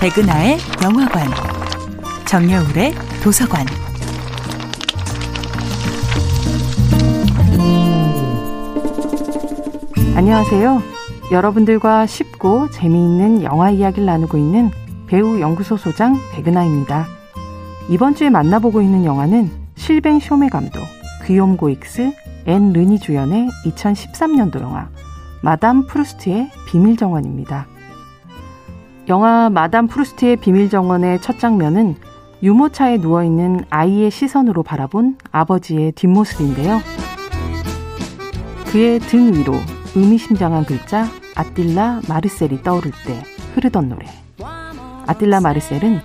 백은하의 영화관, 정여울의 도서관. 안녕하세요. 여러분들과 쉽고 재미있는 영화 이야기를 나누고 있는 배우 연구소 소장 백은하입니다. 이번 주에 만나보고 있는 영화는 실뱅 쇼메 감독, 귀욤 고익스, 앤 르니 주연의 2013년도 영화 마담 프루스트의 비밀 정원입니다. 영화 마담 프루스트의 비밀 정원의 첫 장면은 유모차에 누워있는 아이의 시선으로 바라본 아버지의 뒷모습인데요. 그의 등 위로 의미심장한 글자 아틸라 마르셀이 떠오를 때 흐르던 노래. 아틸라 마르셀은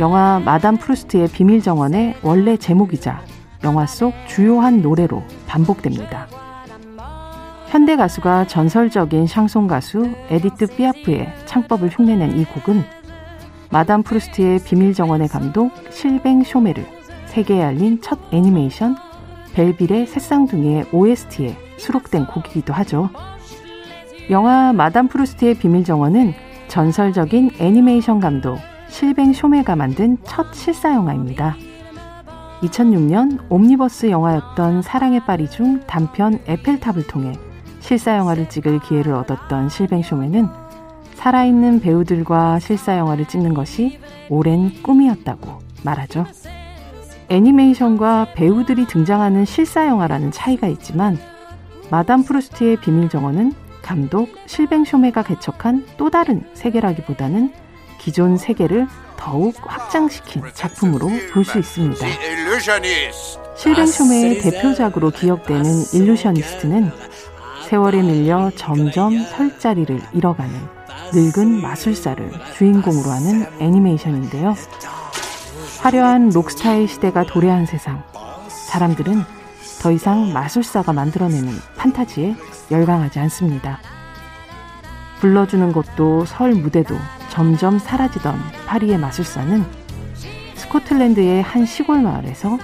영화 마담 프루스트의 비밀 정원의 원래 제목이자 영화 속 주요한 노래로 반복됩니다. 현대 가수가 전설적인 샹송 가수 에디트 피아프의 창법을 흉내낸 이 곡은 마담 프루스트의 비밀 정원의 감독 실뱅 쇼메를 세계에 알린 첫 애니메이션 벨빌의 세쌍둥이의 OST에 수록된 곡이기도 하죠. 영화 마담 프루스트의 비밀 정원은 전설적인 애니메이션 감독 실뱅 쇼메가 만든 첫 실사 영화입니다. 2006년 옴니버스 영화였던 사랑해 파리 중 단편 에펠탑을 통해 실사 영화를 찍을 기회를 얻었던 실뱅 쇼메는 살아있는 배우들과 실사 영화를 찍는 것이 오랜 꿈이었다고 말하죠. 애니메이션과 배우들이 등장하는 실사 영화라는 차이가 있지만 마담 프루스트의 비밀 정원은 감독 실뱅 쇼메가 개척한 또 다른 세계라기보다는 기존 세계를 더욱 확장시킨 작품으로 볼 수 있습니다. 실뱅 쇼메의 대표작으로 기억되는 일루셔니스트는 세월에 밀려 점점 설 자리를 잃어가는 늙은 마술사를 주인공으로 하는 애니메이션인데요. 화려한 록스타의 시대가 도래한 세상, 사람들은 더 이상 마술사가 만들어내는 판타지에 열광하지 않습니다. 불러주는 것도 설 무대도 점점 사라지던 파리의 마술사는 스코틀랜드의 한 시골 마을에서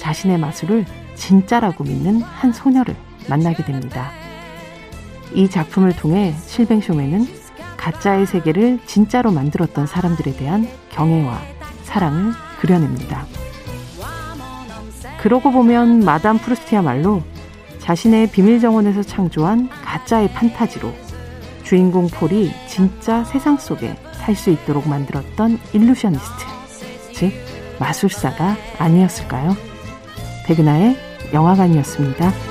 자신의 마술을 진짜라고 믿는 한 소녀를 만나게 됩니다. 이 작품을 통해 실뱅쇼맨은 가짜의 세계를 진짜로 만들었던 사람들에 대한 경애와 사랑을 그려냅니다. 그러고 보면 마담 프루스티야말로 자신의 비밀 정원에서 창조한 가짜의 판타지로 주인공 폴이 진짜 세상 속에 살 수 있도록 만들었던 일루셔니스트, 즉 마술사가 아니었을까요? 백은하의 영화관이었습니다.